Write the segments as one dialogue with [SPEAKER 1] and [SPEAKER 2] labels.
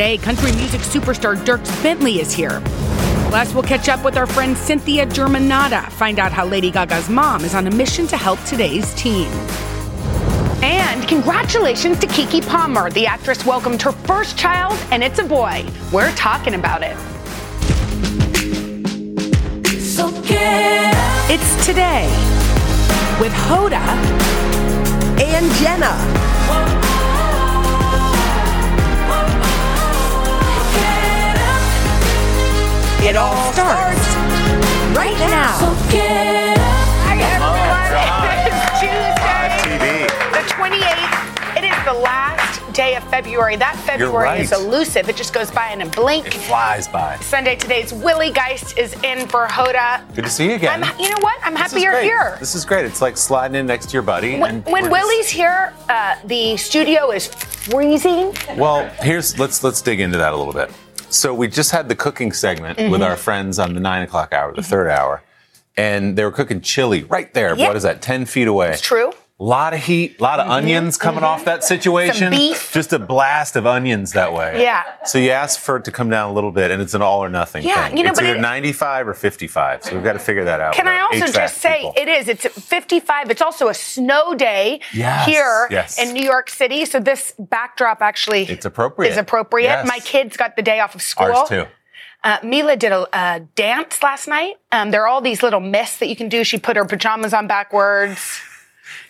[SPEAKER 1] Today, country music superstar Dierks Bentley is here. Plus, we'll catch up with our friend Cynthia Germanotta, find out how Lady Gaga's mom is on a mission to help today's teen. And congratulations to Keke Palmer. The actress welcomed her first child, and it's a boy. We're talking about it.
[SPEAKER 2] So.
[SPEAKER 1] It's today with Hoda and Jenna. It all starts right now.
[SPEAKER 2] So get up.
[SPEAKER 1] Hi, everyone. It is Tuesday, the 28th. It is the last day of February. That February
[SPEAKER 3] right.
[SPEAKER 1] is elusive. It just goes by in a blink.
[SPEAKER 3] It flies by.
[SPEAKER 1] Sunday today's Willie Geist is in for Hoda.
[SPEAKER 3] Good to see you again.
[SPEAKER 1] I'm, you know what? I'm happy you're here.
[SPEAKER 3] This is great. It's like sliding in next to your buddy.
[SPEAKER 1] When,
[SPEAKER 3] and
[SPEAKER 1] when
[SPEAKER 3] we're just-
[SPEAKER 1] Willie's here, uh, the studio is freezing.
[SPEAKER 3] Well, here's let's let's dig into that a little bit. So we just had the cooking segment
[SPEAKER 1] Mm-hmm.
[SPEAKER 3] with our friends on the nine o'clock hour, the third hour, and they were cooking chili right there. What is that? Ten feet away.
[SPEAKER 1] It's true.
[SPEAKER 3] A lot of heat, a lot of onions coming off that situation.
[SPEAKER 1] Mm-hmm. Some beef.
[SPEAKER 3] Just a blast of onions that way.
[SPEAKER 1] Yeah.
[SPEAKER 3] So you ask for it to come down a little bit, and it's an all or nothing
[SPEAKER 1] Yeah,
[SPEAKER 3] thing.
[SPEAKER 1] you know,
[SPEAKER 3] it's either
[SPEAKER 1] it-
[SPEAKER 3] 95 or 55. So we've got to figure that out.
[SPEAKER 1] Can I also
[SPEAKER 3] HVAC
[SPEAKER 1] just say
[SPEAKER 3] people.
[SPEAKER 1] it is? It's 55. It's also a snow day
[SPEAKER 3] Yes,
[SPEAKER 1] here
[SPEAKER 3] yes.
[SPEAKER 1] in New York City. So this backdrop actually
[SPEAKER 3] It's appropriate.
[SPEAKER 1] Is appropriate.
[SPEAKER 3] Yes.
[SPEAKER 1] My kids got the day off of school.
[SPEAKER 3] Ours too.
[SPEAKER 1] Uh, Mila did a, a dance last night. Um, there are all these little myths that you can do. She put her pajamas on backwards.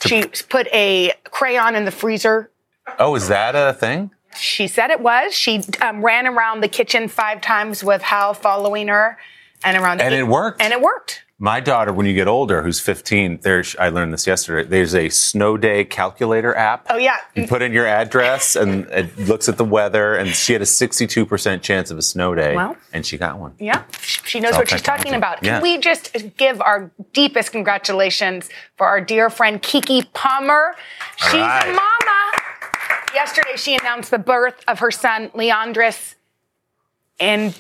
[SPEAKER 1] She put a crayon in the freezer.
[SPEAKER 3] Oh, is that a thing?
[SPEAKER 1] She said it was. She um, ran around the kitchen five times with Hal following her, and around.
[SPEAKER 3] The and
[SPEAKER 1] eight-
[SPEAKER 3] it worked.
[SPEAKER 1] And it worked.
[SPEAKER 3] My daughter, when you get older, who's 15, there's I learned this yesterday. There's a snow day calculator app.
[SPEAKER 1] Oh yeah.
[SPEAKER 3] You put in your address and it looks at the weather, and she had a 62% chance of a snow day,
[SPEAKER 1] Well.
[SPEAKER 3] and she got one.
[SPEAKER 1] Yeah, she knows what she's talking about. Can
[SPEAKER 3] Yeah.
[SPEAKER 1] we just give our deepest congratulations for our dear friend Keke Palmer? She's
[SPEAKER 3] right.
[SPEAKER 1] a mama. Yesterday, she announced the birth of her son, Leandris. And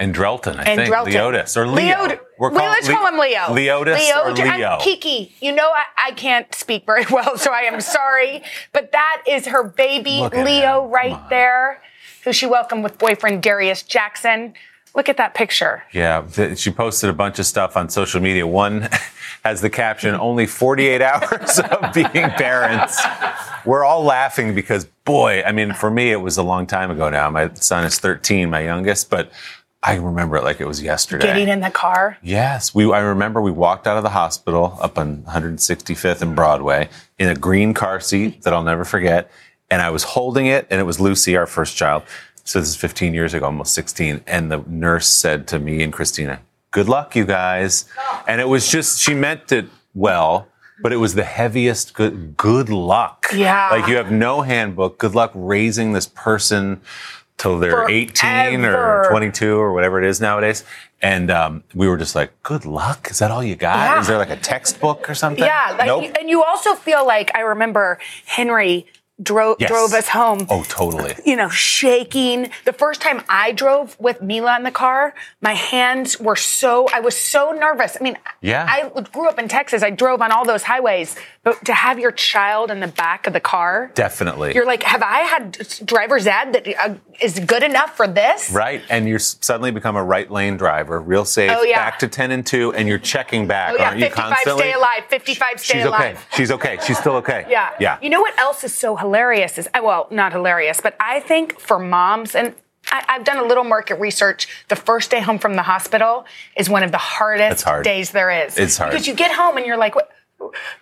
[SPEAKER 3] And Drelton, I
[SPEAKER 1] and
[SPEAKER 3] think.
[SPEAKER 1] Drelton.
[SPEAKER 3] Leotis or Leo.
[SPEAKER 1] Leod-
[SPEAKER 3] We're
[SPEAKER 1] well, let's
[SPEAKER 3] Le-
[SPEAKER 1] call him Leo.
[SPEAKER 3] Leotis
[SPEAKER 1] Leo,
[SPEAKER 3] or
[SPEAKER 1] and
[SPEAKER 3] Leo.
[SPEAKER 1] Keke, you know I, I can't speak very well, so I am sorry. But that is her baby, Leo,
[SPEAKER 3] him.
[SPEAKER 1] Right there, who she welcomed with boyfriend Darius Jackson. Look at that picture.
[SPEAKER 3] Yeah, th- she posted a bunch of stuff on social media. One has the caption, only 48 hours of being parents. We're all laughing because, boy, I mean, for me, it was a long time ago now. My son is 13, my youngest, but I remember it like it was yesterday.
[SPEAKER 1] Getting in the car.
[SPEAKER 3] Yes, we. I remember we walked out of the hospital up on 165th and Broadway in a green car seat that I'll never forget, and I was holding it, and it was Lucy, our first child. So this is 15 years ago, almost 16, and the nurse said to me and Christina, "Good luck, you guys," and it was just she meant it well. But it was the heaviest good, good luck.
[SPEAKER 1] Yeah.
[SPEAKER 3] Like you have no handbook. Good luck raising this person till they're 18 or 22 or whatever it is nowadays. And um, we were just like, good luck. Is that all you got?
[SPEAKER 1] Yeah.
[SPEAKER 3] Is there like a textbook or something?
[SPEAKER 1] Yeah,
[SPEAKER 3] nope.
[SPEAKER 1] and you also feel like I remember Henry drove
[SPEAKER 3] Yes.
[SPEAKER 1] drove us home.
[SPEAKER 3] Oh, totally.
[SPEAKER 1] You know, shaking. The first time I drove with Mila in the car, my hands were so, I was so nervous. I mean,
[SPEAKER 3] Yeah.
[SPEAKER 1] I grew up in Texas. I drove on all those highways, but to have your child in the back of the car,
[SPEAKER 3] Definitely.
[SPEAKER 1] you're like, have I had driver's ed that uh, is good enough for this?
[SPEAKER 3] right. And you're suddenly become a right lane driver, real safe,
[SPEAKER 1] Oh, yeah.
[SPEAKER 3] back to 10 and 2, and you're checking back,
[SPEAKER 1] Oh yeah,
[SPEAKER 3] aren't you
[SPEAKER 1] 55
[SPEAKER 3] constantly?
[SPEAKER 1] stay alive, 55 stay
[SPEAKER 3] She's
[SPEAKER 1] alive.
[SPEAKER 3] okay. She's okay. She's still okay.
[SPEAKER 1] Yeah.
[SPEAKER 3] Yeah.
[SPEAKER 1] You know what else is so hilarious is, uh, well, not hilarious, but I think for moms, and I, I've done a little market research, the first day home from the hospital is one of the hardest
[SPEAKER 3] hard.
[SPEAKER 1] days there is.
[SPEAKER 3] It's hard.
[SPEAKER 1] Because you get home and you're like, what?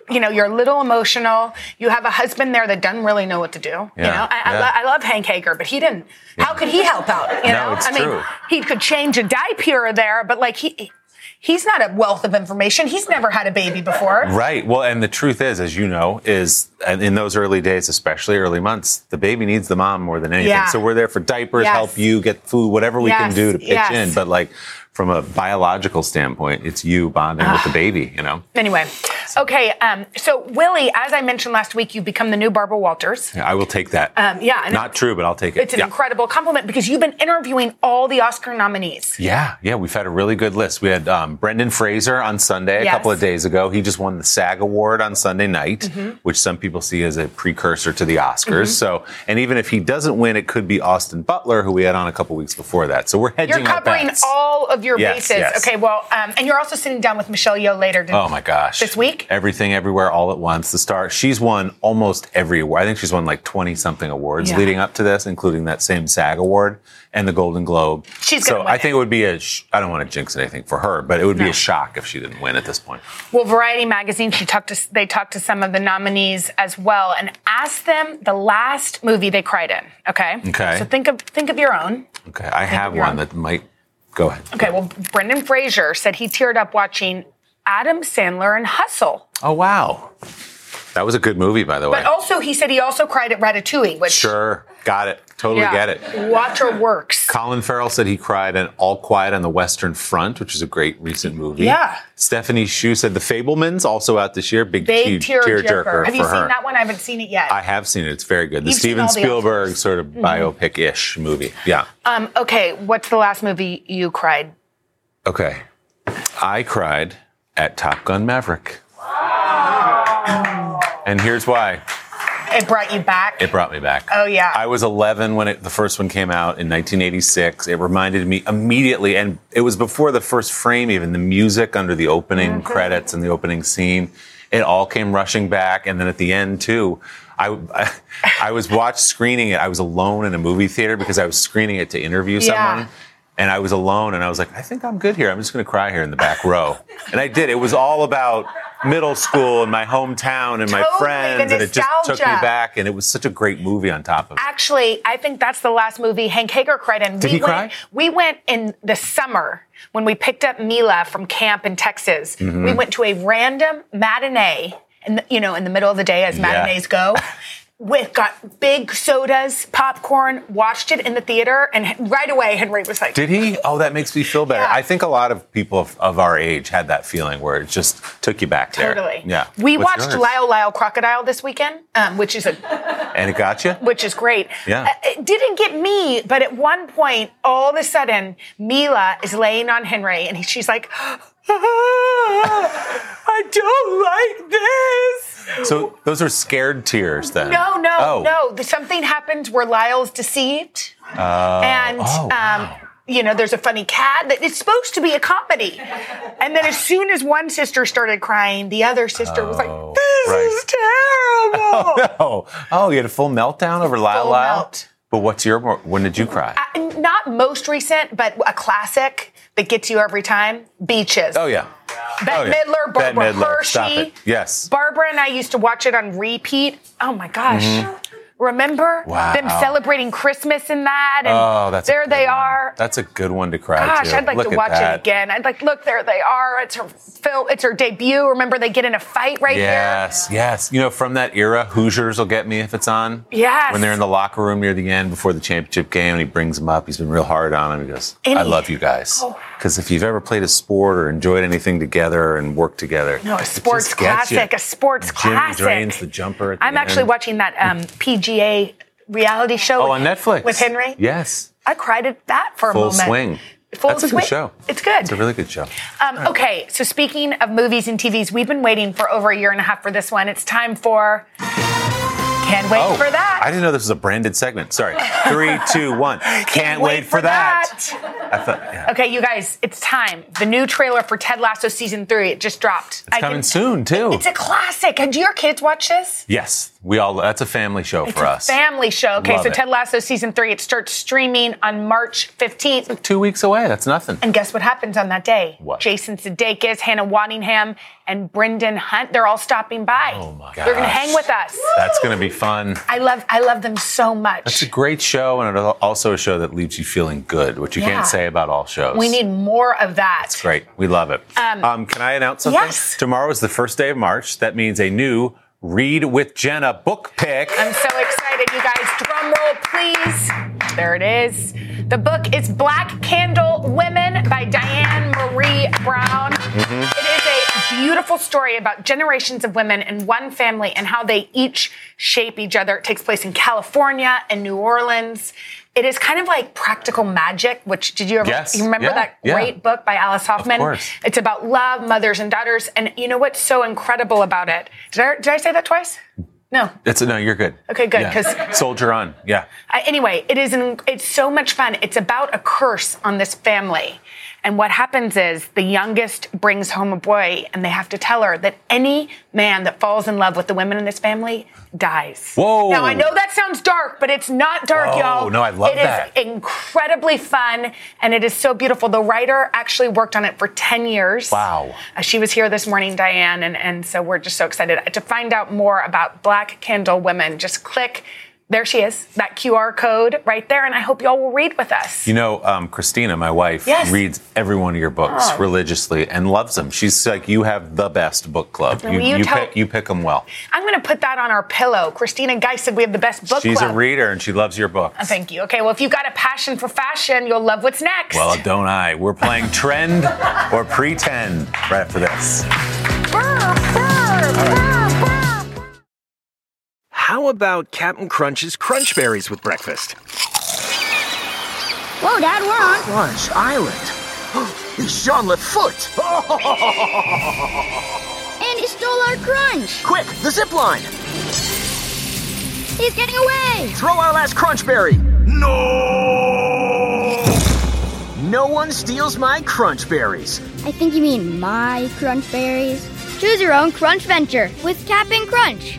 [SPEAKER 1] You know, you're a little emotional. You have a husband there that doesn't really know what to do. You
[SPEAKER 3] Yeah,
[SPEAKER 1] know, I, I, lo- I love Hank Hager, but he didn't. How could he help out? You
[SPEAKER 3] No,
[SPEAKER 1] know,
[SPEAKER 3] it's
[SPEAKER 1] I mean,
[SPEAKER 3] true.
[SPEAKER 1] he could change a diaper there, but like he, he's not a wealth of information. He's never had a baby before.
[SPEAKER 3] Right. Well, and the truth is, as you know, is in those early days, especially early months, the baby needs the mom more than anything.
[SPEAKER 1] Yeah.
[SPEAKER 3] So we're there for diapers,
[SPEAKER 1] Yes.
[SPEAKER 3] help you get food, whatever we can do to pitch
[SPEAKER 1] yes.
[SPEAKER 3] in. But like from a biological standpoint, it's you bonding with the baby. You know.
[SPEAKER 1] Anyway, okay. Um, so Willie, as I mentioned last week, you've become the new Barbara Walters.
[SPEAKER 3] Yeah, I will take that.
[SPEAKER 1] Um, yeah,
[SPEAKER 3] Not true, but I'll take it.
[SPEAKER 1] It's an
[SPEAKER 3] yeah.
[SPEAKER 1] incredible compliment because you've been interviewing all the Oscar nominees.
[SPEAKER 3] Yeah, yeah, we've had a really good list. We had um, Brendan Fraser on Sunday a
[SPEAKER 1] Yes.
[SPEAKER 3] couple of days ago. He just won the SAG Award on Sunday night,
[SPEAKER 1] Mm-hmm.
[SPEAKER 3] which some people see as a precursor to the Oscars. So, and even if he doesn't win, it could be Austin Butler, who we had on a couple weeks before that. So we're hedging
[SPEAKER 1] You're
[SPEAKER 3] our
[SPEAKER 1] covering all of your
[SPEAKER 3] Yes,
[SPEAKER 1] bases.
[SPEAKER 3] yes.
[SPEAKER 1] Okay, well, um, and you're also sitting down with Michelle Yeoh later. to-
[SPEAKER 3] Oh my gosh!
[SPEAKER 1] This week?
[SPEAKER 3] everything, everywhere, all at once. The star. She's won almost every award. I think she's won like twenty something awards
[SPEAKER 1] Yeah.
[SPEAKER 3] leading up to this, including that same SAG award and the Golden Globe.
[SPEAKER 1] She's
[SPEAKER 3] so I think
[SPEAKER 1] it.
[SPEAKER 3] it would be a. Sh- I don't want to jinx anything for her, but it would be
[SPEAKER 1] No.
[SPEAKER 3] a shock if she didn't win at this point.
[SPEAKER 1] Well, Variety magazine, she talked to they talked to some of the nominees as well and asked them the last movie they cried in. Okay.
[SPEAKER 3] Okay.
[SPEAKER 1] So think of think of your own.
[SPEAKER 3] Okay, I have one
[SPEAKER 1] on.
[SPEAKER 3] that might go ahead.
[SPEAKER 1] Okay. Well, Brendan Fraser said he teared up watching Adam Sandler and Hustle.
[SPEAKER 3] Oh wow, that was a good movie, by the way.
[SPEAKER 1] But also, he said he also cried at Ratatouille, which
[SPEAKER 3] sure, got it. Totally
[SPEAKER 1] yeah,
[SPEAKER 3] get it.
[SPEAKER 1] Water works.
[SPEAKER 3] Colin Farrell said he cried at All Quiet on the Western Front, which is a great recent movie.
[SPEAKER 1] Yeah.
[SPEAKER 3] Stephanie Hsu said The Fabelmans, also out this year. Big,
[SPEAKER 1] Big
[SPEAKER 3] huge
[SPEAKER 1] tearjerker.
[SPEAKER 3] tearjerker
[SPEAKER 1] Have you seen
[SPEAKER 3] her.
[SPEAKER 1] that one? I haven't seen it yet.
[SPEAKER 3] I have seen it. It's very good. The
[SPEAKER 1] You've
[SPEAKER 3] Steven
[SPEAKER 1] the
[SPEAKER 3] Spielberg sort of biopic-ish movie. Yeah.
[SPEAKER 1] um, okay. What's the last movie you cried?
[SPEAKER 3] Okay. I cried at Top Gun Maverick. Wow. And here's why.
[SPEAKER 1] It brought you back.
[SPEAKER 3] It brought me back.
[SPEAKER 1] Oh, yeah.
[SPEAKER 3] I was 11 when it, the first one came out in 1986. It reminded me immediately, and it was before the first frame, even the music under the opening
[SPEAKER 1] Mm-hmm.
[SPEAKER 3] credits and the opening scene. It all came rushing back, and then at the end too. I, I, I was watch screening it. I was alone in a movie theater because I was screening it to interview
[SPEAKER 1] Yeah.
[SPEAKER 3] someone. And I was alone, and I was like, I think I'm good here. I'm just going to cry here in the back row. And I did. It was all about middle school and my hometown and my
[SPEAKER 1] Totally, the
[SPEAKER 3] friends, and it just took me back. And it was such a great movie on top of it.
[SPEAKER 1] Actually, I think that's the last movie Hank Hager cried in.
[SPEAKER 3] Did
[SPEAKER 1] we
[SPEAKER 3] he
[SPEAKER 1] went,
[SPEAKER 3] cry?
[SPEAKER 1] We went in the summer when we picked up Mila from camp in Texas.
[SPEAKER 3] Mm-hmm.
[SPEAKER 1] We went to a random matinee, in the, you know, in the middle of the day as matinees go. With got big sodas, popcorn, watched it in the theater, and right away Henry was like,
[SPEAKER 3] Did he? Oh, that makes me feel better.
[SPEAKER 1] Yeah.
[SPEAKER 3] I think a lot of people of, of our age had that feeling where it just took you back there.
[SPEAKER 1] Totally.
[SPEAKER 3] Yeah.
[SPEAKER 1] We
[SPEAKER 3] What's
[SPEAKER 1] watched
[SPEAKER 3] yours?
[SPEAKER 1] Lyle Lyle Crocodile this weekend, um, which is a
[SPEAKER 3] And it got you?
[SPEAKER 1] which is great.
[SPEAKER 3] Yeah.
[SPEAKER 1] Uh, It didn't get me, but at one point, all of a sudden, Mila is laying on Henry, and he- she's like, "I don't like this."
[SPEAKER 3] So those are scared tears then?
[SPEAKER 1] No, no,
[SPEAKER 3] Oh.
[SPEAKER 1] no. Something happens where Lyle's deceived, and
[SPEAKER 3] oh,
[SPEAKER 1] um,
[SPEAKER 3] wow.
[SPEAKER 1] you know, there's a funny cat. That it's supposed to be a comedy, and then as soon as one sister started crying, the other sister was like,
[SPEAKER 3] Oh,
[SPEAKER 1] "This
[SPEAKER 3] right.
[SPEAKER 1] is terrible."
[SPEAKER 3] Oh, oh, you had a full meltdown over Lyle
[SPEAKER 1] Full
[SPEAKER 3] Lyle?
[SPEAKER 1] melt.
[SPEAKER 3] But what's your, when did you cry?
[SPEAKER 1] Uh, Not most recent, but a classic that gets you every time. Beaches.
[SPEAKER 3] oh, yeah.
[SPEAKER 1] Bette
[SPEAKER 3] oh, yeah.
[SPEAKER 1] Midler,
[SPEAKER 3] Bette
[SPEAKER 1] Barbara
[SPEAKER 3] Midler.
[SPEAKER 1] Hershey.
[SPEAKER 3] Stop it. Yes.
[SPEAKER 1] Barbara and I used to watch it on repeat. Oh my gosh. Remember
[SPEAKER 3] Mm-hmm. Wow.
[SPEAKER 1] them celebrating Christmas in that? And
[SPEAKER 3] Oh, that's
[SPEAKER 1] there they
[SPEAKER 3] one.
[SPEAKER 1] are.
[SPEAKER 3] That's a good one to cry
[SPEAKER 1] Gosh,
[SPEAKER 3] to.
[SPEAKER 1] I'd like
[SPEAKER 3] Look
[SPEAKER 1] to watch
[SPEAKER 3] that.
[SPEAKER 1] it again. I'd like, look, there they are. It's her film. It's her debut. Remember, they get in a fight right
[SPEAKER 3] Yes, yes. You know, from that era, Hoosiers will get me if it's on.
[SPEAKER 1] Yes.
[SPEAKER 3] When they're in the locker room near the end before the championship game and he brings them up, he's been real hard on him. He goes,
[SPEAKER 1] And
[SPEAKER 3] I love you guys.
[SPEAKER 1] Oh.
[SPEAKER 3] Because if you've ever played a sport or enjoyed anything together and worked together,
[SPEAKER 1] No, a sports classic. A sports
[SPEAKER 3] Jimmy
[SPEAKER 1] classic.
[SPEAKER 3] drains the jumper. At the
[SPEAKER 1] I'm actually watching that um, PGA reality show.
[SPEAKER 3] Oh,
[SPEAKER 1] with-
[SPEAKER 3] on Netflix.
[SPEAKER 1] with Henry.
[SPEAKER 3] Yes.
[SPEAKER 1] I cried at that for a
[SPEAKER 3] Full
[SPEAKER 1] moment.
[SPEAKER 3] swing.
[SPEAKER 1] Full
[SPEAKER 3] That's a
[SPEAKER 1] swing.
[SPEAKER 3] good show.
[SPEAKER 1] It's good.
[SPEAKER 3] It's a really good show.
[SPEAKER 1] Um, okay, so speaking of movies and TVs, we've been waiting for over a year and a half for this one. It's time for. Can't wait oh, for that.
[SPEAKER 3] Oh, I didn't know this was a branded segment. Sorry. Three, two, one. Can't, wait, for that. I thought, yeah.
[SPEAKER 1] Okay, you guys, it's time. The new trailer for Ted Lasso season three. It just dropped.
[SPEAKER 3] It's coming soon, too.
[SPEAKER 1] It's a classic. Do your kids watch this?
[SPEAKER 3] yes, we all. That's a family show
[SPEAKER 1] It's
[SPEAKER 3] for
[SPEAKER 1] a
[SPEAKER 3] us.
[SPEAKER 1] family show. Okay,
[SPEAKER 3] Love
[SPEAKER 1] so
[SPEAKER 3] it.
[SPEAKER 1] Ted Lasso season three. It starts streaming on March 15th.
[SPEAKER 3] Two weeks away. That's nothing.
[SPEAKER 1] And guess what happens on that day?
[SPEAKER 3] What?
[SPEAKER 1] Jason Sudeikis, Hannah Waddingham, and Brendan Hunt. They're all stopping by.
[SPEAKER 3] Oh my god!
[SPEAKER 1] They're going to hang with us.
[SPEAKER 3] That's going to be fun.
[SPEAKER 1] I love I love them so much.
[SPEAKER 3] It's a great show, and it's also a show that leaves you feeling good, which you
[SPEAKER 1] Yeah.
[SPEAKER 3] can't say about all shows.
[SPEAKER 1] we need more of that.
[SPEAKER 3] It's great. We love it. Um, can I announce something?
[SPEAKER 1] yes.
[SPEAKER 3] Tomorrow is the first day of March. That means a new Read with Jenna book pick.
[SPEAKER 1] I'm so excited, you guys. Drum roll, please. There it is. The book is Black Candle Women by Diane Marie Brown.
[SPEAKER 3] Mm-hmm.
[SPEAKER 1] A beautiful story about generations of women in one family and how they each shape each other. It takes place in California and New Orleans. It is kind of like practical magic, which did you ever
[SPEAKER 3] Yes.
[SPEAKER 1] you remember
[SPEAKER 3] Yeah.
[SPEAKER 1] that
[SPEAKER 3] Yeah.
[SPEAKER 1] great book by Alice Hoffman?
[SPEAKER 3] course.
[SPEAKER 1] It's about love, mothers and daughters. And you know what's so incredible about it? Did I, did I say that twice? No.
[SPEAKER 3] It's no, you're good.
[SPEAKER 1] Okay, good,
[SPEAKER 3] Yeah.
[SPEAKER 1] 'cause-
[SPEAKER 3] soldier on. Yeah.
[SPEAKER 1] Uh, anyway, it is an, it's so much fun. It's about a curse on this family. And what happens is the youngest brings home a boy and they have to tell her that any man that falls in love with the women in this family dies.
[SPEAKER 3] Whoa.
[SPEAKER 1] Now I know that sounds dark, but it's not dark,
[SPEAKER 3] Whoa,
[SPEAKER 1] y'all.
[SPEAKER 3] Oh no, I love
[SPEAKER 1] It
[SPEAKER 3] that.
[SPEAKER 1] It is incredibly fun and it is so beautiful. The writer actually worked on it for 10 years.
[SPEAKER 3] Wow.
[SPEAKER 1] Uh, she was here this morning, Diane, and, and so we're just so excited. To find out more about Black Candle Women, just click. There she is, that QR code right there, and I hope y'all will read with us.
[SPEAKER 3] You know, um, Christina, my wife,
[SPEAKER 1] Yes.
[SPEAKER 3] reads every one of your books
[SPEAKER 1] Oh.
[SPEAKER 3] religiously and loves them. She's like, you have the best book club. You,
[SPEAKER 1] you
[SPEAKER 3] you,
[SPEAKER 1] tell-
[SPEAKER 3] pick, you pick them well.
[SPEAKER 1] I'm going to put that on our pillow. Christina Guy said we have the best book club.
[SPEAKER 3] She's
[SPEAKER 1] club.
[SPEAKER 3] a reader and she loves your books.
[SPEAKER 1] Oh, Thank you. Okay, well, if you've got a passion for fashion, you'll love what's next.
[SPEAKER 3] Well, don't I? We're playing Trend or Pretend right after this.
[SPEAKER 1] Brr, brr, brr.
[SPEAKER 4] How about Captain Crunch's Crunch Berries with breakfast?
[SPEAKER 5] Whoa, Dad, we're on.
[SPEAKER 4] Crunch Island. It's Jean LaFoote.
[SPEAKER 5] And he stole our crunch.
[SPEAKER 4] Quick, the zip line.
[SPEAKER 5] He's getting away.
[SPEAKER 4] Throw our last Crunch Berry. No! No one steals my Crunch Berries.
[SPEAKER 5] I think you mean my crunch berries. Choose your own crunch venture with Captain Crunch.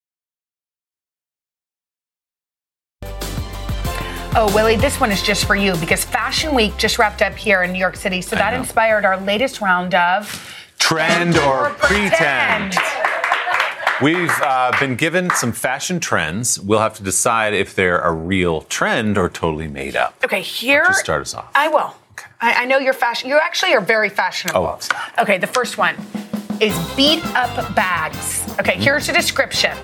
[SPEAKER 1] Oh, Willie, this one is just for you because Fashion Week just wrapped up here in New York City. So that
[SPEAKER 3] know.
[SPEAKER 1] inspired our latest round of
[SPEAKER 3] Trend or Pretend. We've uh, been given some fashion trends. We'll have to decide if they're a real trend or totally made up.
[SPEAKER 1] Okay, here.
[SPEAKER 3] Just start us off.
[SPEAKER 1] I will. I, I know you're fashion. You actually are very fashionable.
[SPEAKER 3] Oh.
[SPEAKER 1] Okay, the first one is beat up bags. Okay, here's the description.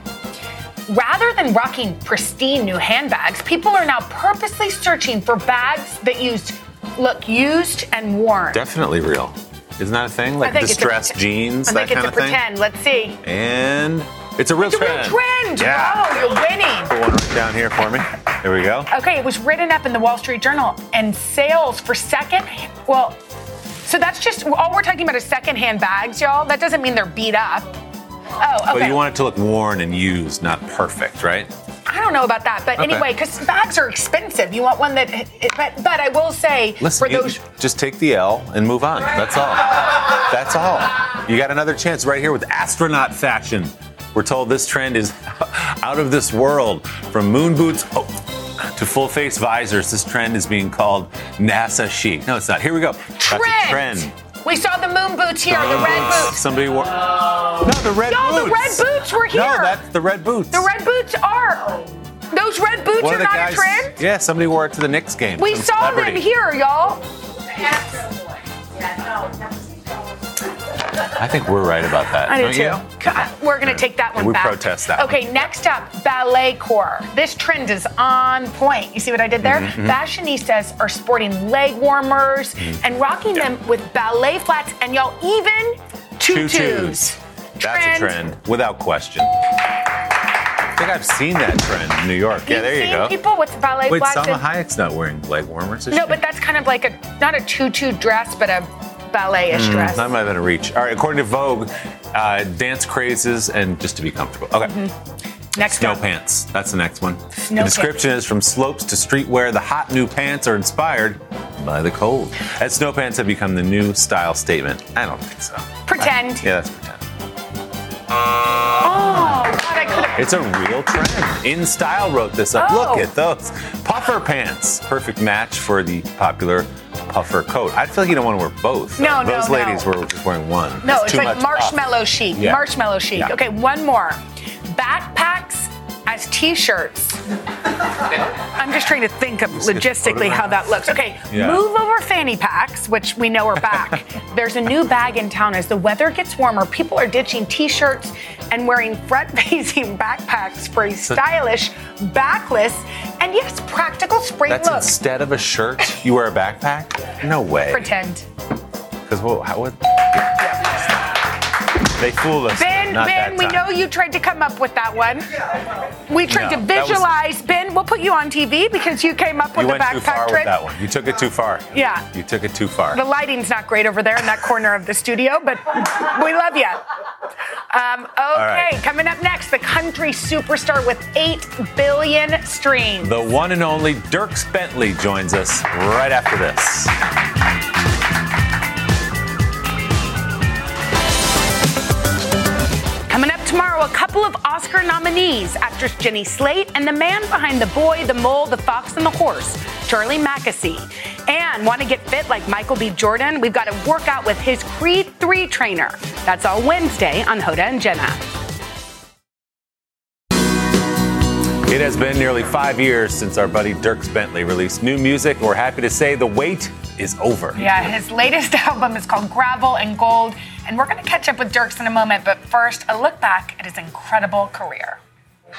[SPEAKER 1] Rather than rocking pristine new handbags, people are now purposely searching for bags that used look used and worn.
[SPEAKER 3] Definitely real. Isn't that a thing? Like
[SPEAKER 1] it's a
[SPEAKER 3] distressed jeans,
[SPEAKER 1] I
[SPEAKER 3] that
[SPEAKER 1] think
[SPEAKER 3] kind
[SPEAKER 1] it's
[SPEAKER 3] of
[SPEAKER 1] a
[SPEAKER 3] thing?
[SPEAKER 1] pretend. Let's see.
[SPEAKER 3] And it's a real
[SPEAKER 1] It's a real
[SPEAKER 3] trend.
[SPEAKER 1] trend.
[SPEAKER 3] Yeah.
[SPEAKER 1] Oh, you're winning.
[SPEAKER 3] Put one right down here for me. There we go.
[SPEAKER 1] Okay, it was written up in the Wall Street Journal, and sales for second. Well, so that's just all we're talking about is secondhand bags, y'all. That doesn't mean they're beat up. Oh, okay.
[SPEAKER 3] But you want it to look worn and used, not perfect, right?
[SPEAKER 1] I don't know about that, but
[SPEAKER 3] Okay.
[SPEAKER 1] anyway, because bags are expensive. You want one that, but, but I will say
[SPEAKER 3] Listen,
[SPEAKER 1] for those.
[SPEAKER 3] just take the L and move on. That's all. That's all. You got another chance right here with astronaut fashion. We're told this trend is out of this world. From moon boots oh, to full face visors, this trend is being called NASA chic. No, it's not. Here we go. That's a
[SPEAKER 1] Trend.
[SPEAKER 3] Trend.
[SPEAKER 1] We saw the moon boots here, the red boots.
[SPEAKER 3] Somebody wore. No, the red
[SPEAKER 1] Y'all, the red boots were here.
[SPEAKER 3] No, that's the red boots.
[SPEAKER 1] The red boots are. Those red boots
[SPEAKER 3] One
[SPEAKER 1] are not
[SPEAKER 3] guys.
[SPEAKER 1] a trend.
[SPEAKER 3] Yeah, somebody wore it to the Knicks game.
[SPEAKER 1] We
[SPEAKER 3] Some
[SPEAKER 1] saw them here, y'all.
[SPEAKER 3] I think we're right about that.
[SPEAKER 1] I do too. God, We're going to take that one
[SPEAKER 3] we
[SPEAKER 1] back.
[SPEAKER 3] protest that
[SPEAKER 1] Okay, next up, ballet core. This trend is on point. You see what I did there?
[SPEAKER 3] Mm-hmm,
[SPEAKER 1] Fashionistas are sporting leg warmers and rocking them with ballet flats and y'all even tutus.
[SPEAKER 3] Tutus. That's a trend, without question. I think I've seen that trend in New York. Yeah,
[SPEAKER 1] You've
[SPEAKER 3] there you go.
[SPEAKER 1] people with ballet
[SPEAKER 3] Wait,
[SPEAKER 1] flats.
[SPEAKER 3] Salma
[SPEAKER 1] and-
[SPEAKER 3] Hayek's not wearing leg warmers,
[SPEAKER 1] no,
[SPEAKER 3] she?
[SPEAKER 1] but that's kind of like a not a tutu dress, but a ballet-ish dress.
[SPEAKER 3] That might have been a reach. All right, according to Vogue, uh, dance crazes and just to be comfortable. Okay.
[SPEAKER 1] Mm-hmm. Next
[SPEAKER 3] Snow
[SPEAKER 1] up.
[SPEAKER 3] pants. That's the next one.
[SPEAKER 1] Snow
[SPEAKER 3] the description is from slopes to streetwear. The hot new pants are inspired by the cold. As snow pants have become the new style statement. I don't think so.
[SPEAKER 1] Pretend.
[SPEAKER 3] Yeah, that's pretend.
[SPEAKER 1] Oh, God, I could have.
[SPEAKER 3] It's a real trend. In Style wrote this up.
[SPEAKER 1] Oh.
[SPEAKER 3] Look at those. Puffer pants. Perfect match for the popular puffer coat. I feel like you don't want to wear both.
[SPEAKER 1] No, no,
[SPEAKER 3] Those
[SPEAKER 1] no.
[SPEAKER 3] ladies were just wearing one.
[SPEAKER 1] No,
[SPEAKER 3] It's
[SPEAKER 1] it's
[SPEAKER 3] too
[SPEAKER 1] like
[SPEAKER 3] much puff.
[SPEAKER 1] marshmallow chic.
[SPEAKER 3] Yeah.
[SPEAKER 1] Marshmallow chic.
[SPEAKER 3] Yeah.
[SPEAKER 1] Okay, one more. Backpacks as t-shirts. I'm just trying to think of logistically how that looks. Okay,
[SPEAKER 3] Yeah.
[SPEAKER 1] move over fanny packs, which we know are back. There's a new bag in town. As the weather gets warmer, people are ditching t-shirts and wearing front-facing backpacks for a stylish, backless, and yes, practical spring
[SPEAKER 3] That's
[SPEAKER 1] look.
[SPEAKER 3] instead of a shirt, you wear a backpack? No way.
[SPEAKER 1] Pretend.
[SPEAKER 3] Because what, how, what? They fooled us.
[SPEAKER 1] Ben,
[SPEAKER 3] Not
[SPEAKER 1] Ben, we know you tried to come up with that one. We tried
[SPEAKER 3] No,
[SPEAKER 1] to
[SPEAKER 3] that was-
[SPEAKER 1] visualize. Ben, we'll put you on TV because you came up with
[SPEAKER 3] You
[SPEAKER 1] the
[SPEAKER 3] went too far
[SPEAKER 1] backpack
[SPEAKER 3] with that one. You took it too far.
[SPEAKER 1] Yeah.
[SPEAKER 3] You took it too far.
[SPEAKER 1] The lighting's not great over there in that corner of the studio, but we love you. Um, okay,
[SPEAKER 3] right.
[SPEAKER 1] coming up next, the country superstar with 8 billion streams.
[SPEAKER 3] The one and only Dierks Bentley joins us right after this.
[SPEAKER 1] Tomorrow, a couple of Oscar nominees actress Jenny Slate and the man behind The Boy, the Mole, the Fox, and the Horse, Charlie Mackesy. And want to get fit like Michael B. Jordan? We've got to work out with his Creed 3 trainer. That's all Wednesday on Hoda and Jenna.
[SPEAKER 3] It has been nearly five years since our buddy Dierks Bentley released new music. We're happy to say the wait is over.
[SPEAKER 1] Yeah, his latest album is called Gravel and Gold, and we're going to catch up with Dierks in a moment. But first, a look back at his incredible career.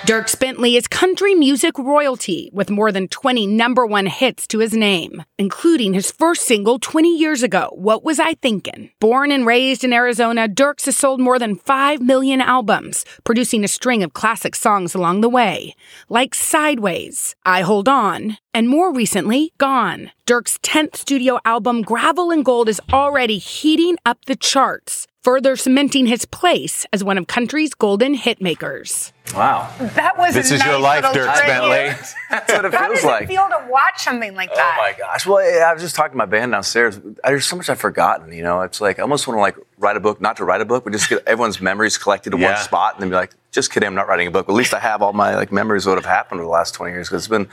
[SPEAKER 1] Dierks Bentley is country music royalty with more than 20 number one hits to his name, including his first single 20 years ago, What Was I Thinking? Born and raised in Arizona, Dierks has sold more than 5 million albums, producing a string of classic songs along the way, like Sideways, I Hold On, and more recently, Gone. Dierks' 10th studio album, Gravel and Gold, is already heating up the charts, further cementing his place as one of country's golden hitmakers.
[SPEAKER 6] Wow.
[SPEAKER 1] That was
[SPEAKER 3] This
[SPEAKER 1] a
[SPEAKER 3] is your
[SPEAKER 1] nice
[SPEAKER 3] life,
[SPEAKER 1] little
[SPEAKER 3] Dierks
[SPEAKER 1] tribute.
[SPEAKER 3] Bentley.
[SPEAKER 6] That's what it
[SPEAKER 1] How
[SPEAKER 6] feels
[SPEAKER 1] does
[SPEAKER 6] like.
[SPEAKER 1] it feel to watch something like oh that?
[SPEAKER 6] Oh my gosh! Well, I was just talking to my band downstairs. There's so much I've forgotten. You know, it's like I almost want to like write a book, not to write a book, but just get everyone's memories collected in
[SPEAKER 3] Yeah.
[SPEAKER 6] one spot, and then be like, just kidding, I'm not writing a book. But at least I have all my like memories of what have happened over the last 20 years because it's been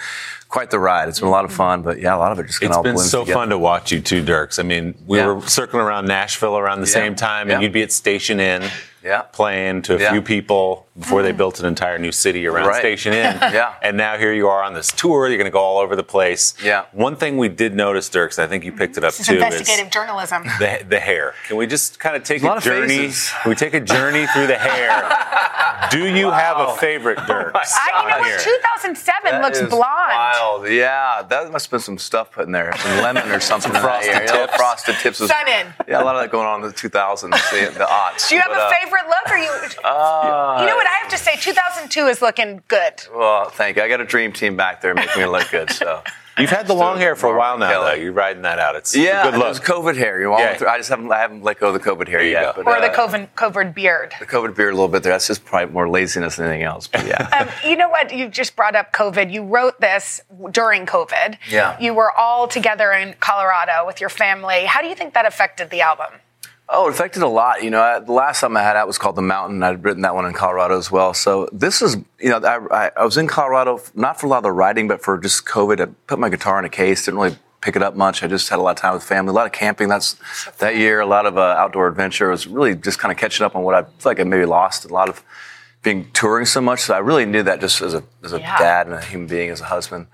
[SPEAKER 6] quite the ride. It's been a lot of mm-hmm. fun, but yeah, a lot of it just kind
[SPEAKER 3] It's
[SPEAKER 6] of
[SPEAKER 3] been
[SPEAKER 6] blends
[SPEAKER 3] so
[SPEAKER 6] together.
[SPEAKER 3] fun to watch you too, Dierks. I mean, we
[SPEAKER 6] Yeah.
[SPEAKER 3] were circling around Nashville around the
[SPEAKER 6] Yeah.
[SPEAKER 3] same time, and
[SPEAKER 6] Yeah.
[SPEAKER 3] you'd be at Station Inn
[SPEAKER 6] Yeah.
[SPEAKER 3] playing to a
[SPEAKER 6] Yeah.
[SPEAKER 3] few people before they built an entire new city around
[SPEAKER 6] Right.
[SPEAKER 3] Station Inn.
[SPEAKER 6] Yeah.
[SPEAKER 3] And now here you are on this tour. You're going to go all over the place.
[SPEAKER 6] Yeah.
[SPEAKER 3] One thing we did notice, Dierks, I think you picked it up
[SPEAKER 1] This is
[SPEAKER 3] too,
[SPEAKER 1] investigative journalism.
[SPEAKER 3] the, the hair. Can we just kind of take
[SPEAKER 6] There's a
[SPEAKER 3] a,
[SPEAKER 6] lot of
[SPEAKER 3] journey?
[SPEAKER 6] faces.
[SPEAKER 3] Can we take a journey through the hair? Do you have a favorite, Dierks?
[SPEAKER 1] I, you know what? 2007
[SPEAKER 6] That
[SPEAKER 1] looks
[SPEAKER 6] is
[SPEAKER 1] blonde.
[SPEAKER 6] Wild. Yeah, that must have been some stuff put in there. Some lemon or something. in that
[SPEAKER 3] frosted
[SPEAKER 6] area. Yeah,
[SPEAKER 3] tips.
[SPEAKER 6] frosted tips. Was,
[SPEAKER 1] Sun in.
[SPEAKER 6] Yeah, a lot of that going on in the 2000s, the, the aughts.
[SPEAKER 1] Do you have
[SPEAKER 6] But,
[SPEAKER 1] a
[SPEAKER 6] uh,
[SPEAKER 1] favorite look? Or you?
[SPEAKER 6] uh,
[SPEAKER 1] you know what? I have to say, 2002 is looking good.
[SPEAKER 6] Well, thank you. I got a dream team back there making me look good. So
[SPEAKER 3] You've had the long hair for a while now,
[SPEAKER 6] Kelly.
[SPEAKER 3] though. You're riding that out. It's
[SPEAKER 6] yeah,
[SPEAKER 3] a good
[SPEAKER 6] it was. COVID hair. You know, all
[SPEAKER 3] Yeah.
[SPEAKER 6] through- I just haven't I haven't let go of the COVID hair
[SPEAKER 3] you
[SPEAKER 6] yet. But,
[SPEAKER 1] Or the
[SPEAKER 6] COVID,
[SPEAKER 1] coven, covered beard.
[SPEAKER 6] the COVID beard a little bit there. That's just probably more laziness than anything else. But yeah.
[SPEAKER 1] Um, you know what? You just brought up COVID. You wrote this during COVID.
[SPEAKER 6] Yeah.
[SPEAKER 1] You were all together in Colorado with your family. How do you think that affected the album?
[SPEAKER 6] Oh, it affected a lot. You know, I- the last time I had out was called The Mountain. I'd written that one in Colorado as well. So this is, you know, I, I, was in Colorado not for a lot of the writing, but for just COVID. I put my guitar in a case. Didn't really pick it up much. I just had a lot of time with family, a lot of camping. That's that year. A lot of uh, outdoor adventure. I was really just kind of catching up on what I feel like I maybe lost. A lot of being touring so much. So I really knew that just as a as a
[SPEAKER 1] Yeah.
[SPEAKER 6] dad and a human being, as a husband.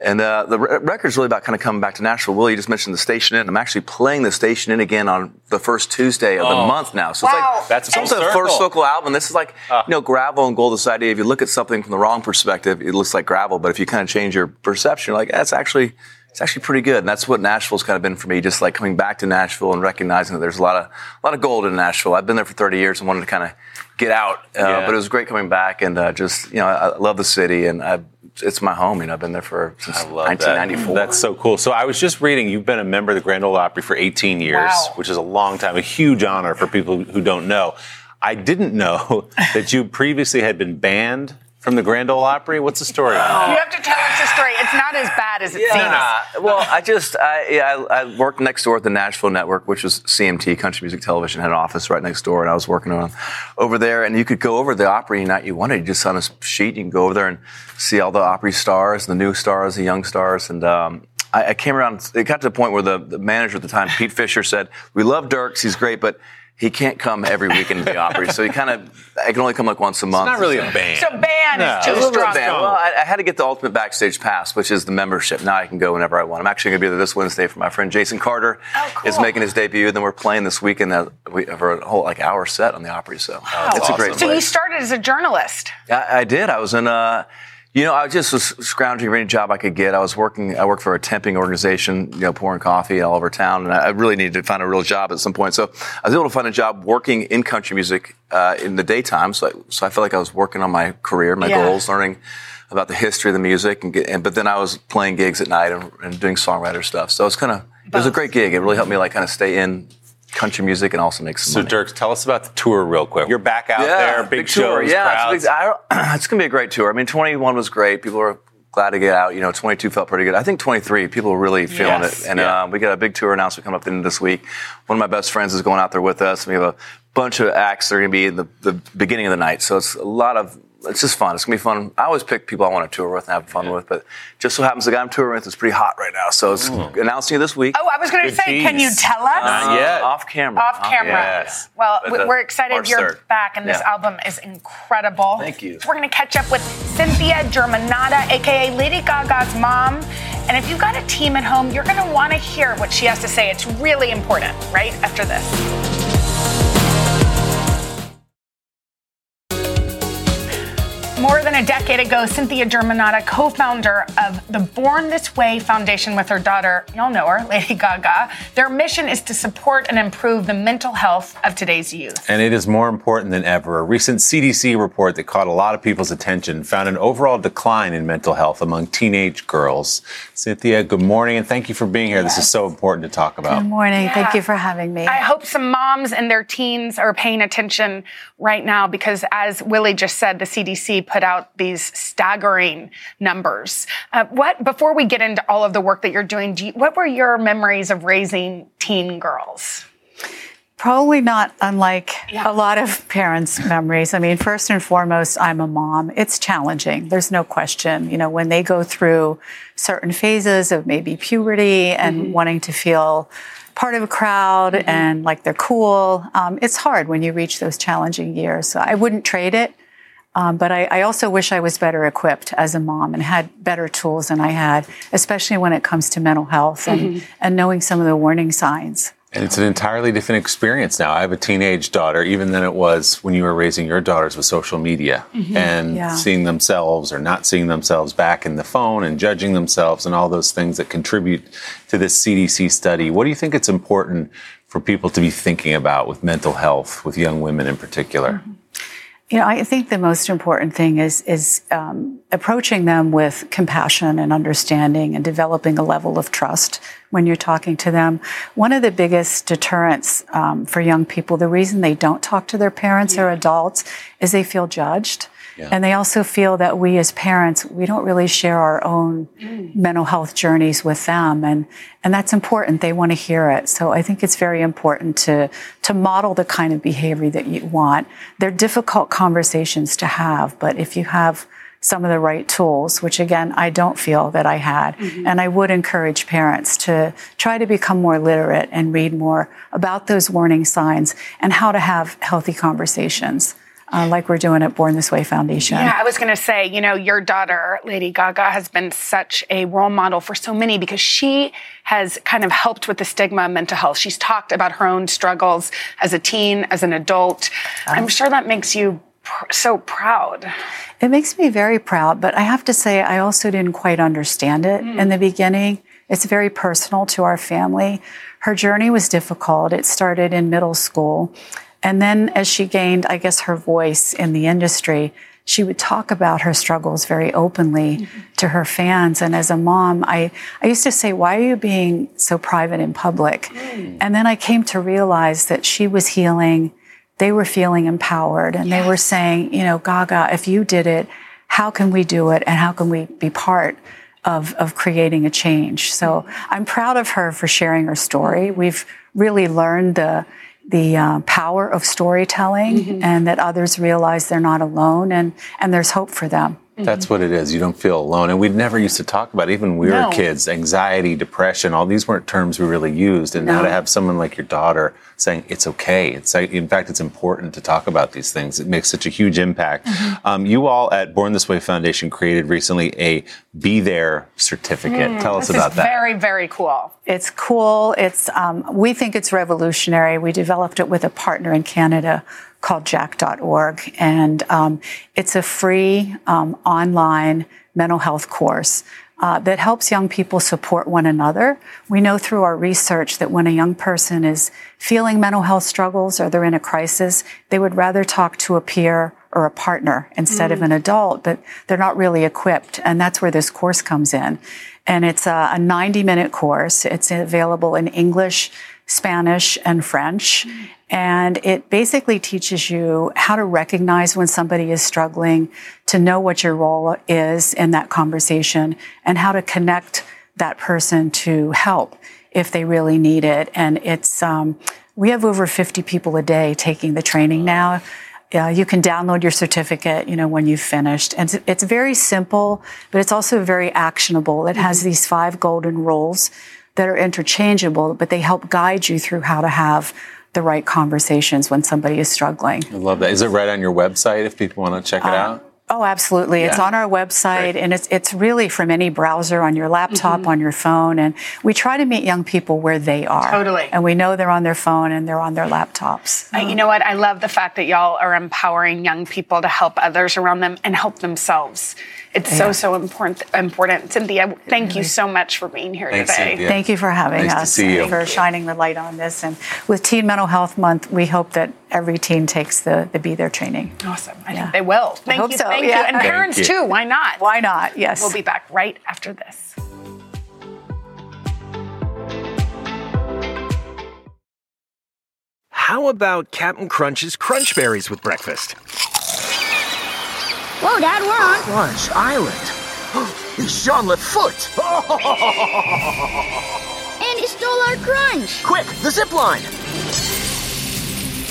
[SPEAKER 6] And uh, the re- record's really about kind of coming back to Nashville. Will, you just mentioned the Station Inn. I'm actually playing the Station Inn again on the first Tuesday of the month now. So
[SPEAKER 1] Wow.
[SPEAKER 6] it's like
[SPEAKER 3] That's
[SPEAKER 6] it's
[SPEAKER 3] full
[SPEAKER 6] almost a
[SPEAKER 3] circle.
[SPEAKER 6] first vocal album. This is like you know gravel and gold. This idea, if you look at something from the wrong perspective, it looks like gravel. But if you kind of change your perception, you're like that's actually it's actually pretty good. And that's what Nashville's kind of been for me. Just like coming back to Nashville and recognizing that there's a lot of a lot of gold in Nashville. I've been there for 30 years and wanted to kind of get out. Uh,
[SPEAKER 3] Yeah.
[SPEAKER 6] But it was great coming back and uh, just you know I, I love the city and I it's my home. You know, I've been there for since 1994.
[SPEAKER 3] That. That's so cool. So I was just reading, you've been a member of the Grand Ole Opry for 18 years,
[SPEAKER 1] Wow.
[SPEAKER 3] which is a long time, a huge honor for people who don't know. I didn't know that you previously had been banned from the Grand Ole Opry. What's the story?
[SPEAKER 1] You have to tell us the story. It's not as bad as it seems.
[SPEAKER 6] Yeah. Well, I just I, yeah, I, I worked next door at the Nashville Network, which was CMT Country Music Television had an office right next door, and I was working on over there. And you could go over the Opry night you wanted. You just on a sheet, you can go over there and see all the Opry stars, the new stars, the young stars, and. Um, I, I came around. It got to the point where the, the manager at the time, Pete Fisher, said, "We love Dierks. He's great, but he can't come every weekend to the Opry. So he kind of, I can only come like once a month.
[SPEAKER 3] It's not really a band.
[SPEAKER 1] So ban
[SPEAKER 3] No.
[SPEAKER 1] is too
[SPEAKER 6] A little bit
[SPEAKER 1] strong.
[SPEAKER 6] of band. Well, I, I had to get the ultimate backstage pass, which is the membership. Now I can go whenever I want. I'm actually going to be there this Wednesday for my friend Jason Carter.
[SPEAKER 1] Oh, cool.
[SPEAKER 6] Is making his debut. And then we're playing this weekend uh, we, for a whole like hour set on the Opry. So it's a great
[SPEAKER 1] So you started as a journalist.
[SPEAKER 6] I, I did. I was in uh you know, I just was scrounging for any job I could get. I was working. I worked for a temping organization, you know, pouring coffee all over town, and I really needed to find a real job at some point. So I was able to find a job working in country music uh, in the daytime. So, I, so I felt like I was working on my career, my
[SPEAKER 1] Yeah.
[SPEAKER 6] goals, learning about the history of the music, and, get, and but then I was playing gigs at night and, and doing songwriter stuff. So it was kind of it was a great gig. It really helped me like kind of stay in country music and also make some
[SPEAKER 3] So,
[SPEAKER 6] money.
[SPEAKER 3] Dirk, tell us about the tour real quick. You're back out there, big,
[SPEAKER 6] tour.
[SPEAKER 3] shows,
[SPEAKER 6] Yeah,
[SPEAKER 3] crowds.
[SPEAKER 6] it's, big, I, it's going to be a great tour. I mean, 21 was great. People were glad to get out. You know, 22 felt pretty good. I think 23, people were really feeling
[SPEAKER 1] Yes.
[SPEAKER 6] it. And
[SPEAKER 3] Yeah.
[SPEAKER 6] uh, we got a big tour announcement coming up at the end of this week. One of my best friends is going out there with us. We have a bunch of acts that are going to be in the, the beginning of the night. So it's a lot of, it's just fun. It's going to be fun. I always pick people I want to tour with and have fun with. But just so happens the guy I'm touring with is pretty hot right now. So it's announcing it this week.
[SPEAKER 1] Oh, I was going to
[SPEAKER 3] Good
[SPEAKER 1] say, can you tell us?
[SPEAKER 6] Uh,
[SPEAKER 3] yet.
[SPEAKER 6] Off camera.
[SPEAKER 1] Off camera.
[SPEAKER 6] Yes.
[SPEAKER 1] Well,
[SPEAKER 6] But,
[SPEAKER 1] we-
[SPEAKER 6] uh,
[SPEAKER 1] we're excited
[SPEAKER 6] March
[SPEAKER 1] you're
[SPEAKER 6] 3rd.
[SPEAKER 1] back, and this
[SPEAKER 6] Yeah.
[SPEAKER 1] album is incredible.
[SPEAKER 6] Thank you.
[SPEAKER 1] We're going to catch up with Cynthia Germanotta, aka Lady Gaga's mom. And if you've got a team at home, you're going to want to hear what she has to say. It's really important, right? After this. More than a decade ago, Cynthia Germanotta, co founder of the Born This Way Foundation with her daughter, y'all know her, Lady Gaga. Their mission is to support and improve the mental health of today's youth.
[SPEAKER 3] And it is more important than ever. A recent CDC report that caught a lot of people's attention found an overall decline in mental health among teenage girls. Cynthia, good morning and thank you for being here. This is so important to talk about.
[SPEAKER 7] Good morning. Thank you for having me.
[SPEAKER 1] I hope some moms and their teens are paying attention right now because, as Willie just said, the CDC put out these staggering numbers. Uh, what before we get into all of the work that you're doing, do you, what were your memories of raising teen girls?
[SPEAKER 7] Probably not unlike a lot of parents' memories. I mean, first and foremost, I'm a mom. It's challenging. There's no question. You know, when they go through certain phases of maybe puberty and wanting to feel part of a crowd and like they're cool, um, it's hard when you reach those challenging years. So I wouldn't trade it. Um, but I, I also wish I was better equipped as a mom and had better tools than I had, especially when it comes to mental health and, mm-hmm. and knowing some of the warning signs.
[SPEAKER 3] And it's an entirely different experience now. I have a teenage daughter, even than it was when you were raising your daughters with social media mm-hmm. and
[SPEAKER 7] Yeah.
[SPEAKER 3] seeing themselves or not seeing themselves back in the phone and judging themselves and all those things that contribute to this CDC study. What do you think it's important for people to be thinking about with mental health, with young women in particular? Mm-hmm.
[SPEAKER 7] You know, I think the most important thing is is um, approaching them with compassion and understanding, and developing a level of trust when you're talking to them. One of the biggest deterrents um, for young people, the reason they don't talk to their parents or adults, is they feel judged. And they also feel that we as parents, we don't really share our own mm. mental health journeys with them. And, and that's important. They want to hear it. So I think it's very important to, to model the kind of behavior that you want. They're difficult conversations to have, but if you have some of the right tools, which again, I don't feel that I had. Mm-hmm. And I would encourage parents to try to become more literate and read more about those warning signs and how to have healthy conversations. Uh, like we're doing at Born This Way Foundation.
[SPEAKER 1] Yeah, I was going to say, you know, your daughter, Lady Gaga, has been such a role model for so many because she has kind of helped with the stigma of mental health. She's talked about her own struggles as a teen, as an adult. I'm sure that makes you pr- so proud.
[SPEAKER 7] It makes me very proud, but I have to say, I also didn't quite understand it in the beginning. It's very personal to our family. Her journey was difficult. It started in middle school. And then as she gained, I guess, her voice in the industry, she would talk about her struggles very openly mm-hmm. to her fans. And as a mom, I, I used to say, Why are you being so private in public? Mm. And then I came to realize that she was healing. They were feeling empowered and yes. they were saying, You know, Gaga, if you did it, how can we do it? And how can we be part of, of creating a change? So mm-hmm. I'm proud of her for sharing her story. We've really learned the the uh, power of storytelling mm-hmm. and that others realize they're not alone and, and there's hope for them.
[SPEAKER 3] That's what it is. You don't feel alone. And we never used to talk about, it. even when we no. were kids, anxiety, depression, all these weren't terms we really used. And no. now to have someone like your daughter saying it's okay. It's in fact, it's important to talk about these things. It makes such a huge impact. Mm-hmm. Um, you all at Born This Way Foundation created recently a Be There certificate. Mm, Tell us about that.
[SPEAKER 1] Very, very cool.
[SPEAKER 7] It's cool. It's um, we think it's revolutionary. We developed it with a partner in Canada called jack.org. And um, it's a free um, online mental health course uh, that helps young people support one another. We know through our research that when a young person is feeling mental health struggles or they're in a crisis, they would rather talk to a peer or a partner instead mm. of an adult, but they're not really equipped. And that's where this course comes in. And it's a, a 90 minute course. It's available in English, Spanish, and French. Mm. And it basically teaches you how to recognize when somebody is struggling, to know what your role is in that conversation, and how to connect that person to help if they really need it. And it's, um, we have over 50 people a day taking the training now. Uh, you can download your certificate, you know, when you've finished. And it's, it's very simple, but it's also very actionable. It has mm-hmm. these five golden rules that are interchangeable, but they help guide you through how to have the right conversations when somebody is struggling.
[SPEAKER 3] I love that. Is it right on your website if people want to check it uh, out?
[SPEAKER 7] Oh, absolutely. Yeah. It's on our website Great. and it's, it's really from any browser on your laptop, mm-hmm. on your phone. And we try to meet young people where they are.
[SPEAKER 1] Totally.
[SPEAKER 7] And we know they're on their phone and they're on their laptops.
[SPEAKER 1] Uh, you know what? I love the fact that y'all are empowering young people to help others around them and help themselves. It's yeah. so, so important. Important, Cynthia. Thank you so much for being here
[SPEAKER 3] Thanks,
[SPEAKER 1] today.
[SPEAKER 3] Cynthia.
[SPEAKER 7] Thank you for having
[SPEAKER 3] nice
[SPEAKER 7] us.
[SPEAKER 3] To see you.
[SPEAKER 7] For shining the light on this. And with Teen Mental Health Month, we hope that every teen takes the, the Be There training.
[SPEAKER 1] Awesome. I yeah. think they will. Thank you. So. Thank yeah. you. And parents too. Why not?
[SPEAKER 7] Why not? Yes.
[SPEAKER 1] We'll be back right after this.
[SPEAKER 8] How about Captain Crunch's Crunch Berries with breakfast?
[SPEAKER 5] Whoa, Dad, we're on
[SPEAKER 4] Crunch Island. He's Jean LaFoote.
[SPEAKER 5] and he stole our crunch.
[SPEAKER 4] Quick, the zip line.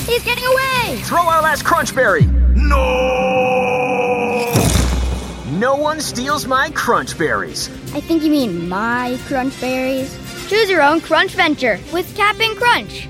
[SPEAKER 5] He's getting away.
[SPEAKER 4] Throw our last crunch berry.
[SPEAKER 8] No!
[SPEAKER 4] No one steals my crunch berries.
[SPEAKER 5] I think you mean my crunch berries. Choose your own crunch venture with Cap'n Crunch.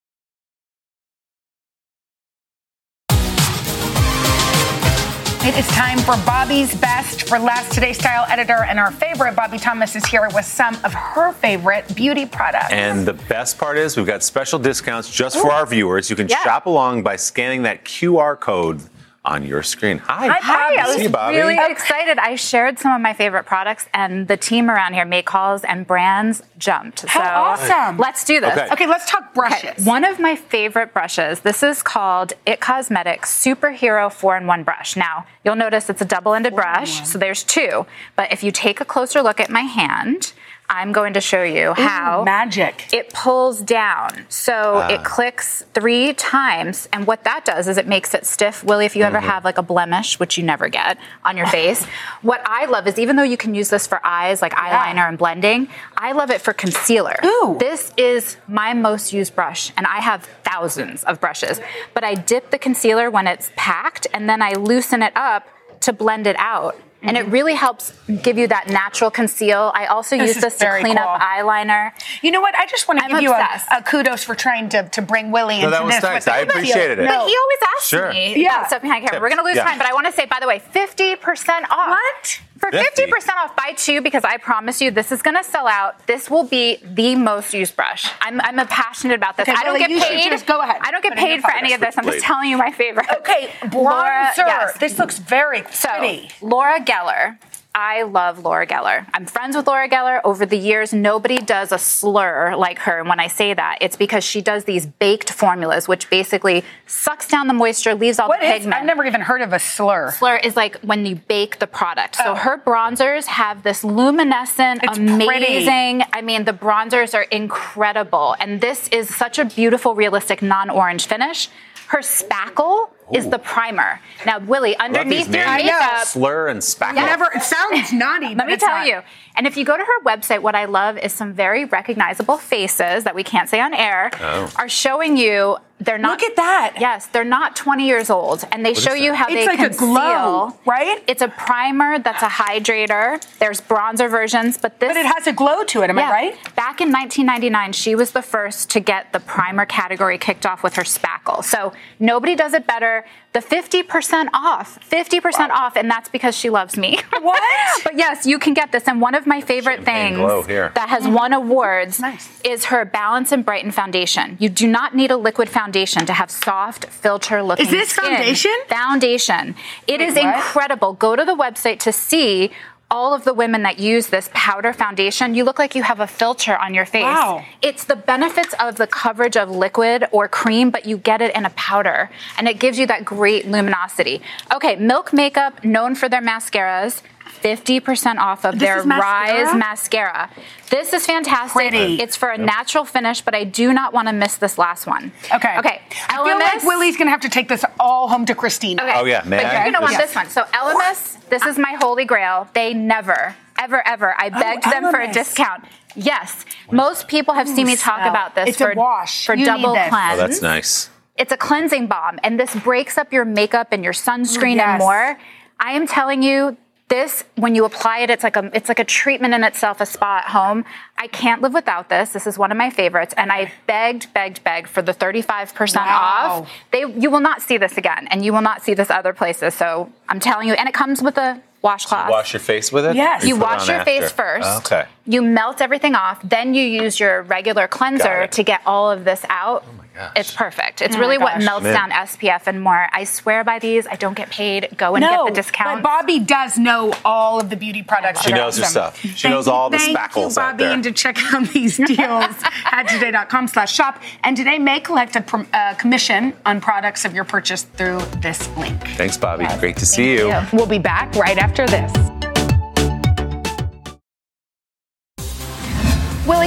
[SPEAKER 1] It is time for Bobbie's Best for Less. Today, style editor and our favorite, Bobbie Thomas, is here with some of her favorite beauty products.
[SPEAKER 3] And the best part is we've got special discounts just Ooh. for our viewers. You can yeah. shop along by scanning that QR code on your screen. Hi.
[SPEAKER 9] Hi,
[SPEAKER 3] Hi.
[SPEAKER 9] I was
[SPEAKER 3] you,
[SPEAKER 9] really excited. I shared some of my favorite products, and the team around here, make calls and brands, jumped.
[SPEAKER 1] How so awesome.
[SPEAKER 9] Let's do this.
[SPEAKER 3] Okay,
[SPEAKER 1] okay let's talk brushes. Okay.
[SPEAKER 9] One of my favorite brushes, this is called It Cosmetics Superhero 4-in-1 brush. Now, you'll notice it's a double-ended brush, so there's two. But if you take a closer look at my hand, I'm going to show you how
[SPEAKER 1] Ooh, magic.
[SPEAKER 9] It pulls down. So uh. it clicks three times. And what that does is it makes it stiff. Willie, if you mm-hmm. ever have like a blemish, which you never get on your face, what I love is even though you can use this for eyes, like eyeliner yeah. and blending, I love it for concealer.
[SPEAKER 1] Ooh.
[SPEAKER 9] This is my most used brush, and I have thousands of brushes. But I dip the concealer when it's packed, and then I loosen it up to blend it out and it really helps give you that natural conceal. I also
[SPEAKER 1] This
[SPEAKER 9] use this to clean
[SPEAKER 1] cool.
[SPEAKER 9] up eyeliner.
[SPEAKER 1] You know what? I just want to
[SPEAKER 9] I'm
[SPEAKER 1] give you a, a kudos for trying to, to bring Willie
[SPEAKER 3] No,
[SPEAKER 1] into
[SPEAKER 3] that was
[SPEAKER 1] this.
[SPEAKER 3] nice. I appreciated it.
[SPEAKER 1] No.
[SPEAKER 9] But he always asks
[SPEAKER 3] Sure.
[SPEAKER 9] me
[SPEAKER 1] Yeah.
[SPEAKER 9] about stuff behind camera. We're going to lose
[SPEAKER 3] Yeah.
[SPEAKER 9] time, but I want to say, by the way, 50% off.
[SPEAKER 1] What?
[SPEAKER 9] For
[SPEAKER 3] 50.
[SPEAKER 9] 50% off, buy two because I promise you this is going to sell out. This will be the most used brush. I'm, I'm passionate about this.
[SPEAKER 1] Okay,
[SPEAKER 9] I don't
[SPEAKER 1] Willie,
[SPEAKER 9] get
[SPEAKER 1] you should
[SPEAKER 9] paid.
[SPEAKER 1] just go ahead.
[SPEAKER 9] I don't get
[SPEAKER 1] Put it in
[SPEAKER 9] paid for
[SPEAKER 1] pocket.
[SPEAKER 9] any of this. I'm just telling you my favorite.
[SPEAKER 1] Okay,
[SPEAKER 9] Laura, yes.
[SPEAKER 1] This looks very
[SPEAKER 9] So,
[SPEAKER 1] pretty.
[SPEAKER 9] Laura Geller. I love Laura Geller. I'm friends with Laura Geller. Over the years, nobody does a slur like her. And when I say that, it's because she does these baked formulas, which basically sucks down the moisture, leaves all
[SPEAKER 1] What
[SPEAKER 9] the
[SPEAKER 1] is?
[SPEAKER 9] pigment.
[SPEAKER 1] I've never even heard of a slur.
[SPEAKER 9] Slur is like when you bake the product. So
[SPEAKER 1] Oh.
[SPEAKER 9] her bronzers have this luminescent,
[SPEAKER 1] It's
[SPEAKER 9] amazing. I mean, the bronzers are incredible. And this is such a beautiful, realistic, non orange finish. Her spackle is the primer. Now, Willie, underneath your
[SPEAKER 3] names.
[SPEAKER 9] makeup,
[SPEAKER 3] Slur and spackle.
[SPEAKER 9] Yeah.
[SPEAKER 1] Never. It sounds naughty.
[SPEAKER 9] let me tell
[SPEAKER 1] not.
[SPEAKER 9] you. And if you go to her website, what I love is some very recognizable faces that we can't say on air
[SPEAKER 3] Oh.
[SPEAKER 9] are showing you they're not.
[SPEAKER 1] Look at that.
[SPEAKER 9] Yes, they're not 20 years old, and they
[SPEAKER 3] is
[SPEAKER 9] show you how
[SPEAKER 1] It's
[SPEAKER 9] they
[SPEAKER 1] like a
[SPEAKER 9] conceal.
[SPEAKER 1] glow, right?
[SPEAKER 9] It's a primer that's a hydrator. There's bronzer versions, but this.
[SPEAKER 1] But it has a glow to it. Am
[SPEAKER 9] yeah.
[SPEAKER 1] I right?
[SPEAKER 9] Back in 1999, she was the first to get the primer category kicked off with her spackle. So nobody does it better. The 50% off, 50% off, and that's because she loves me.
[SPEAKER 1] What?
[SPEAKER 9] but yes, you can get this. And one of my favorite
[SPEAKER 3] Champagne
[SPEAKER 9] things that has won awards
[SPEAKER 1] Nice.
[SPEAKER 9] is her Balance and Brighten foundation. You do not need a liquid foundation to have soft, filter looking
[SPEAKER 1] Is this
[SPEAKER 9] skin.
[SPEAKER 1] foundation?
[SPEAKER 9] Foundation. It
[SPEAKER 1] Wait,
[SPEAKER 9] is
[SPEAKER 1] what?
[SPEAKER 9] incredible. Go to the website to see all of the women that use this powder foundation. You look like you have a filter on your face.
[SPEAKER 1] Wow.
[SPEAKER 9] It's the benefits of the coverage of liquid or cream, but you get it in a powder and it gives you that great luminosity. Okay, Milk Makeup, known for their mascaras. 50% off of
[SPEAKER 1] This
[SPEAKER 9] their
[SPEAKER 1] mascara?
[SPEAKER 9] Rise mascara. This is fantastic.
[SPEAKER 1] Pretty.
[SPEAKER 9] It's for a natural finish, but I do not want to miss this last one.
[SPEAKER 1] Okay.
[SPEAKER 9] Okay.
[SPEAKER 1] I feel like
[SPEAKER 9] Elemis-
[SPEAKER 1] Willie's gonna have to take this all home to Christina.
[SPEAKER 9] Okay.
[SPEAKER 3] Oh, yeah, man.
[SPEAKER 9] But you're going to want
[SPEAKER 3] Yes.
[SPEAKER 9] this one. So Elemis, this is my holy grail. They never, ever, ever. I oh, begged them for a discount. Yes. Most people have seen me talk
[SPEAKER 1] smell.
[SPEAKER 9] about this
[SPEAKER 1] It's
[SPEAKER 9] for
[SPEAKER 1] a wash.
[SPEAKER 9] for
[SPEAKER 1] You
[SPEAKER 9] double cleanse.
[SPEAKER 3] Oh, that's nice.
[SPEAKER 9] It's a cleansing balm, and this breaks up your makeup and your sunscreen
[SPEAKER 1] yes.
[SPEAKER 9] and more. I am telling you, this when you apply it, it's like a it's like a treatment in itself, a spa at home. I can't live without this. This is one of my favorites, and I begged, begged, begged for the thirty five percent
[SPEAKER 1] Wow.
[SPEAKER 9] off. They you will not see this again, and you will not see this other places. So I'm telling you, and it comes with a washcloth.
[SPEAKER 3] Wash your face with it?
[SPEAKER 1] Yes.
[SPEAKER 3] Or
[SPEAKER 9] You wash your
[SPEAKER 3] after?
[SPEAKER 9] face first.
[SPEAKER 3] Okay.
[SPEAKER 9] You melt everything off. Then you use your regular cleanser to get all of this out.
[SPEAKER 3] Oh my gosh.
[SPEAKER 9] It's perfect. It's
[SPEAKER 1] Oh
[SPEAKER 9] really what melts
[SPEAKER 3] Man.
[SPEAKER 9] down SPF and more. I swear by these. I don't get paid. Go and
[SPEAKER 1] no,
[SPEAKER 9] get the discount.
[SPEAKER 1] but Bobbie does know all of the beauty products.
[SPEAKER 3] She
[SPEAKER 1] that are
[SPEAKER 3] knows her
[SPEAKER 1] awesome.
[SPEAKER 3] stuff. She
[SPEAKER 1] Thank
[SPEAKER 3] knows
[SPEAKER 1] you-
[SPEAKER 3] all the
[SPEAKER 1] thank
[SPEAKER 3] spackles
[SPEAKER 1] you,
[SPEAKER 3] out
[SPEAKER 1] Bobbie,
[SPEAKER 3] there.
[SPEAKER 1] and to check out these deals at today.com slash shop. And today may collect a prom- uh, commission on products of your purchase through this link.
[SPEAKER 3] Thanks, Bobbie. Great to see you.
[SPEAKER 1] We'll be back right after this.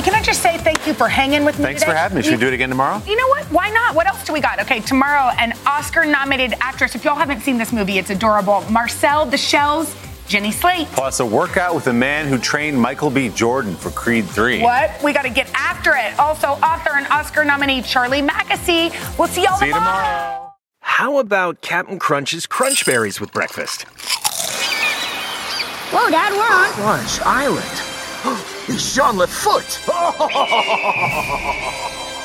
[SPEAKER 1] Can I just say thank you for hanging with me
[SPEAKER 3] Thanks
[SPEAKER 1] today?
[SPEAKER 3] for having me. Should we do it again tomorrow?
[SPEAKER 1] You know what? Why not? What else do we got? Okay, tomorrow, an Oscar nominated actress. If y'all haven't seen this movie, it's adorable. Marcel the Shell's, Jenny Slate.
[SPEAKER 3] Plus, a workout with the man who trained Michael B. Jordan for Creed 3.
[SPEAKER 1] What? We got to get after it. Also, author and Oscar nominee Charlie Mackesy. We'll see y'all
[SPEAKER 3] See you
[SPEAKER 1] tomorrow.
[SPEAKER 3] tomorrow.
[SPEAKER 8] How about Cap'n Crunch's Crunch Berries with breakfast?
[SPEAKER 5] Whoa, Dad, we're on.
[SPEAKER 4] Crunch Island. It's Jean LaFoote.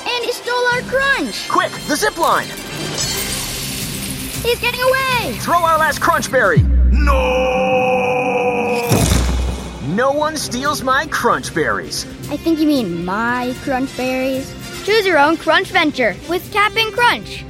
[SPEAKER 5] And he stole our crunch.
[SPEAKER 4] Quick, the zip line.
[SPEAKER 5] He's getting away.
[SPEAKER 4] Throw our last crunch berry. No! No one steals my crunch berries.
[SPEAKER 5] I think you mean my crunch berries. Choose your own crunch venture with Cap'n Crunch.